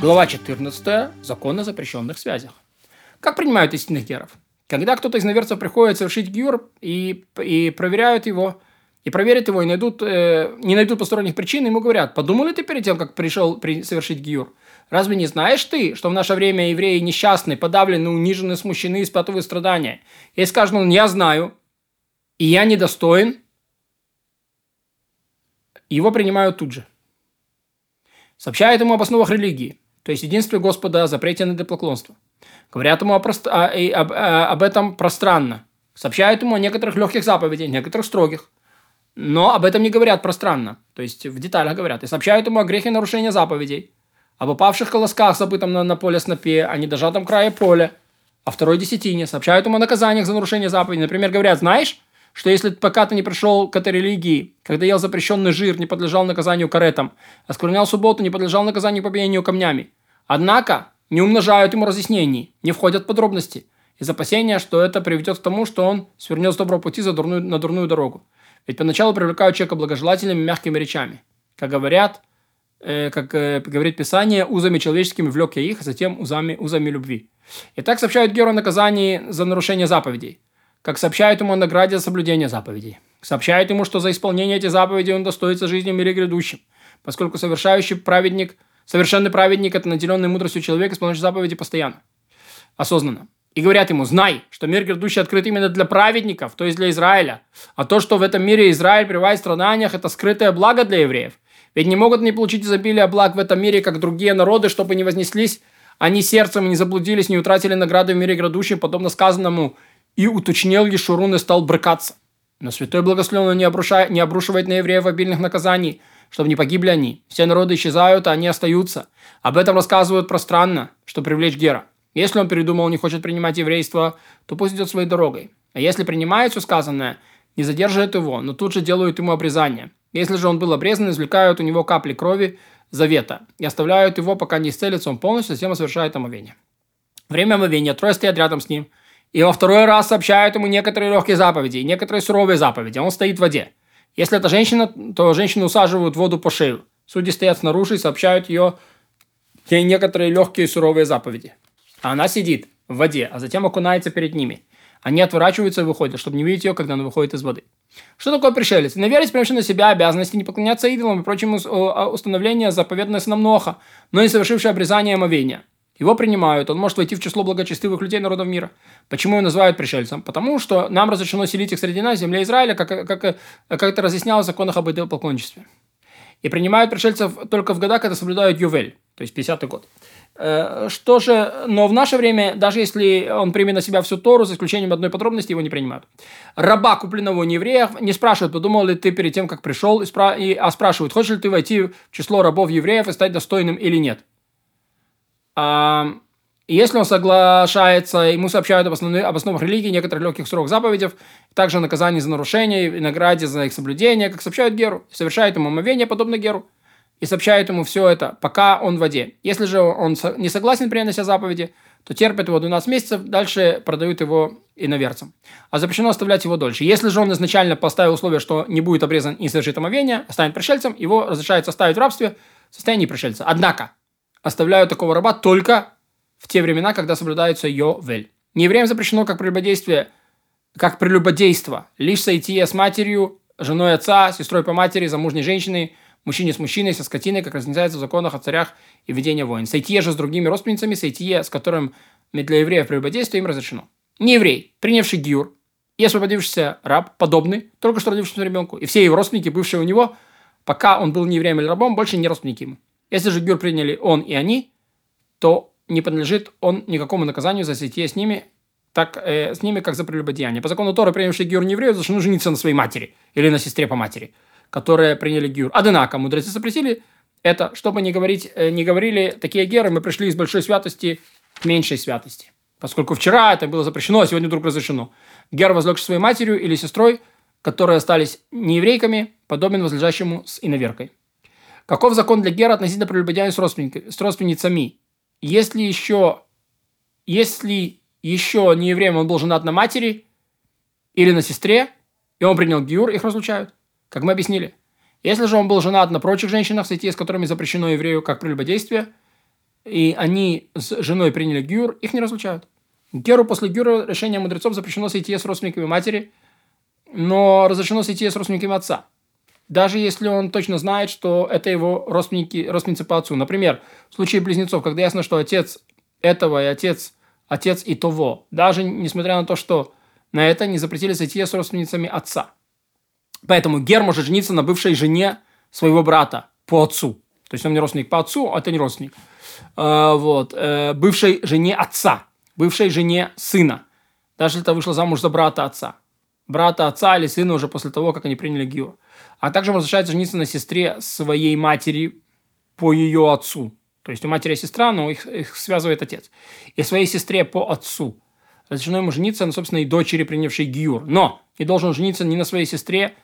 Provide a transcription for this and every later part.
Глава 14. Закон о запрещенных связях. Как принимают истинных геров? Когда кто-то из наверцев приходит совершить гюр и, и проверяют его, и проверят его, и найдут, э, не найдут посторонних причин, ему говорят, подумал ли ты перед тем, как пришел при, совершить гюр? Разве не знаешь ты, что в наше время евреи несчастны, подавлены, унижены, смущены, испытывают страдания? Если скажет он, я знаю, и я недостоин, его принимают тут же. Сообщают ему об основах религии, то есть единстве Господа, запрете на идолопоклонство. Говорят ему о прост... о, об, об этом пространно. Сообщают ему о некоторых легких заповедях, некоторых строгих. Но об этом не говорят пространно, то есть в деталях говорят. И сообщают ему о грехе нарушения заповедей, об упавших колосках, забытом на, на поле снопе, о недожатом крае поля, о второй десятине. Сообщают ему о наказаниях за нарушение заповедей. Например, говорят, знаешь, что если пока ты не пришел к этой религии, когда ел запрещенный жир, не подлежал наказанию каретам, осквернял субботу, не подлежал наказанию побиению камнями. Однако не умножают ему разъяснений, не входят в подробности, из опасения, что это приведет к тому, что он свернет с доброго пути за дурную, на дурную дорогу. Ведь поначалу привлекают человека благожелательными мягкими речами. Как говорят, э, как э, говорит Писание, узами человеческими влек я их, а затем узами, узами любви. И так сообщают Геру о наказании за нарушение заповедей как сообщают ему о награде за соблюдение заповедей. Сообщают ему, что за исполнение этих заповедей он достоится жизни в мире грядущем, поскольку совершающий праведник, совершенный праведник – это наделенный мудростью человек, исполняющий заповеди постоянно, осознанно. И говорят ему, знай, что мир грядущий открыт именно для праведников, то есть для Израиля. А то, что в этом мире Израиль пребывает в страданиях, это скрытое благо для евреев. Ведь не могут не получить изобилие благ в этом мире, как другие народы, чтобы не вознеслись они сердцем, не заблудились, не утратили награды в мире грядущем, подобно сказанному и уточнил Ешурун и стал брыкаться. Но святой благословенный не, обрушай, не обрушивает на евреев обильных наказаний, чтобы не погибли они. Все народы исчезают, а они остаются. Об этом рассказывают пространно, что привлечь Гера. Если он передумал, не хочет принимать еврейство, то пусть идет своей дорогой. А если принимает все сказанное, не задерживает его, но тут же делают ему обрезание. Если же он был обрезан, извлекают у него капли крови завета и оставляют его, пока не исцелится он полностью, затем совершает омовение. Время омовения, трое стоят рядом с ним – и во второй раз сообщают ему некоторые легкие заповеди, некоторые суровые заповеди. Он стоит в воде. Если это женщина, то женщину усаживают в воду по шею. Судьи стоят снаружи и сообщают ее ей некоторые легкие суровые заповеди. А она сидит в воде, а затем окунается перед ними. Они отворачиваются и выходят, чтобы не видеть ее, когда она выходит из воды. Что такое пришелец? Наверное, принимший на себя обязанности не поклоняться идолам и прочим установления заповедное сном но и совершивший обрезание омовения. Его принимают, он может войти в число благочестивых людей народов мира. Почему его называют пришельцем? Потому что нам разрешено селить их среди нас, земле Израиля, как, как, как это разъяснялось в законах об идолопоклонничестве. И принимают пришельцев только в годах, когда соблюдают Ювель, то есть 50-й год. Э, что же, но в наше время, даже если он примет на себя всю Тору, за исключением одной подробности, его не принимают. Раба, купленного у неевреев, не спрашивают, подумал ли ты перед тем, как пришел, и, а спрашивают, хочешь ли ты войти в число рабов евреев и стать достойным или нет. А, если он соглашается, ему сообщают об, основных, об основах религии, некоторых легких срок заповедей, также наказание за нарушение и награде за их соблюдение, как сообщают Геру, совершает ему омовение, подобно Геру, и сообщают ему все это, пока он в воде. Если же он не согласен принять все заповеди, то терпят его 12 месяцев, дальше продают его иноверцам. А запрещено оставлять его дольше. Если же он изначально поставил условие, что не будет обрезан и совершит омовение, станет пришельцем, его разрешается оставить в рабстве в состоянии пришельца. Однако, оставляют такого раба только в те времена, когда соблюдается Йовель. Неевреям запрещено как прелюбодействие, как прелюбодейство, лишь сойти с матерью, женой отца, сестрой по матери, замужней женщиной, мужчине с мужчиной, со скотиной, как разницается в законах о царях и ведении войн. Сойти же с другими родственницами, сойти с которым для евреев прелюбодействие им разрешено. Не еврей, принявший гиур, и освободившийся раб, подобный, только что родившемуся ребенку, и все его родственники, бывшие у него, пока он был не евреем или рабом, больше не родственники ему. Если же гюр приняли он и они, то не подлежит он никакому наказанию за сетие с ними, так, э, с ними, как за прелюбодеяние. По закону Тора, принявший гюр не еврею, должны жениться на своей матери или на сестре по матери, которые приняли гюр. Однако, мудрецы запретили это, чтобы не, говорить, э, не говорили такие геры, мы пришли из большой святости к меньшей святости. Поскольку вчера это было запрещено, а сегодня вдруг разрешено. Гер, возлегший своей матерью или сестрой, которые остались нееврейками, подобен возлежащему с иноверкой. Каков закон для Гера относительно прелюбодеяния с, с родственницами? Если еще, если еще не евреем он был женат на матери или на сестре, и он принял Гиур, их разлучают, как мы объяснили. Если же он был женат на прочих женщинах, сойти с которыми запрещено еврею как прелюбодействие, и они с женой приняли гюр, их не разлучают. Геру после гюра решения мудрецов запрещено сойти с родственниками матери, но разрешено сойти с родственниками отца. Даже если он точно знает, что это его родственники, родственницы по отцу. Например, в случае близнецов, когда ясно, что отец этого и отец, отец и того, даже несмотря на то, что на это не запретили сойти с родственницами отца. Поэтому Гер может жениться на бывшей жене своего брата по отцу. То есть он не родственник по отцу, а это не родственник. А, вот. Э, бывшей жене отца. Бывшей жене сына. Даже если это вышла замуж за брата отца. Брата отца или сына уже после того, как они приняли Гио. А также разрешается жениться на сестре своей матери по ее отцу. То есть у матери есть сестра, но их, их связывает отец. И своей сестре по отцу. Разрешено ему жениться на собственной дочери, принявшей Гиюр. Но не должен жениться ни на своей сестре,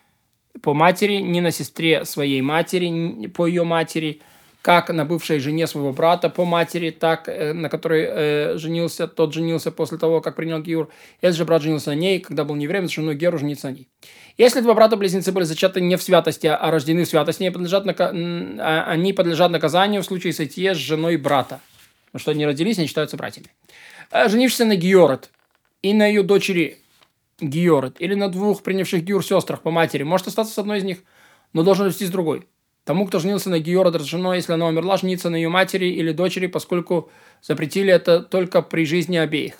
по матери, ни на сестре своей матери, по ее матери, как на бывшей жене своего брата по матери, так э, на которой э, женился, тот женился после того, как принял Гиур. Этот же брат женился на ней, когда был невремен, с женой Геру жениться на ней. Если два брата-близнецы были зачаты не в святости, а рождены в святости, они подлежат, нака... А, они подлежат наказанию в случае сойти с женой брата. Потому что они родились, они считаются братьями. А женившийся на Георет и на ее дочери Гиорет, или на двух принявших Гиур сестрах по матери, может остаться с одной из них, но должен вести с другой. Тому, кто женился на Гиорет разрешено, если она умерла, жениться на ее матери или дочери, поскольку запретили это только при жизни обеих.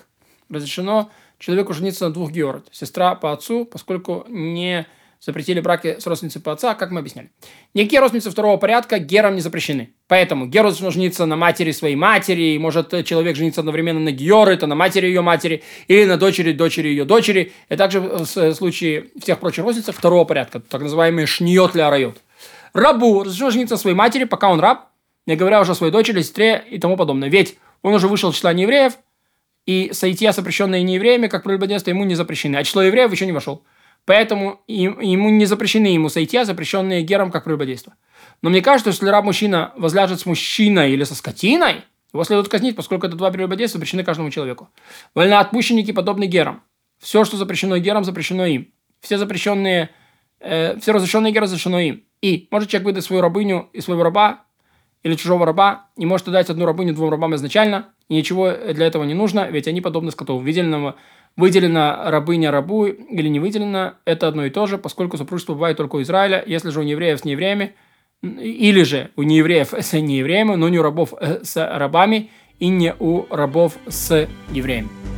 Разрешено человеку жениться на двух Георет. Сестра по отцу, поскольку не запретили браки с родственницей по отца, как мы объясняли. Никакие родственницы второго порядка герам не запрещены. Поэтому геру должен жениться на матери своей матери, и может человек жениться одновременно на георы, это на матери ее матери, или на дочери дочери ее дочери. И также в случае всех прочих родственниц второго порядка, так называемые шниот ля райот. Рабу разрешено жениться своей матери, пока он раб, не говоря уже о своей дочери, сестре и тому подобное. Ведь он уже вышел из числа неевреев, и соития, запрещенные неевреями, как прелюбодейство, ему не запрещены. А число евреев еще не вошел. Поэтому ему не запрещены ему соития, запрещенные гером, как прелюбодейство. Но мне кажется, что если раб-мужчина возляжет с мужчиной или со скотиной, его следует казнить, поскольку это два прелюбодейства запрещены каждому человеку. Вольноотпущенники подобны герам. Все, что запрещено герам, запрещено им. Все запрещенные, э, все разрешенные геры разрешено им. И может человек выдать свою рабыню и своего раба или чужого раба, и может отдать одну рабыню двум рабам изначально, и ничего для этого не нужно, ведь они подобны скоту. Выделенного, выделена рабыня рабу или не выделена, это одно и то же, поскольку супружество бывает только у Израиля, если же у неевреев с неевреями, или же у неевреев с неевреями, но не у рабов э, с рабами, и не у рабов с евреями.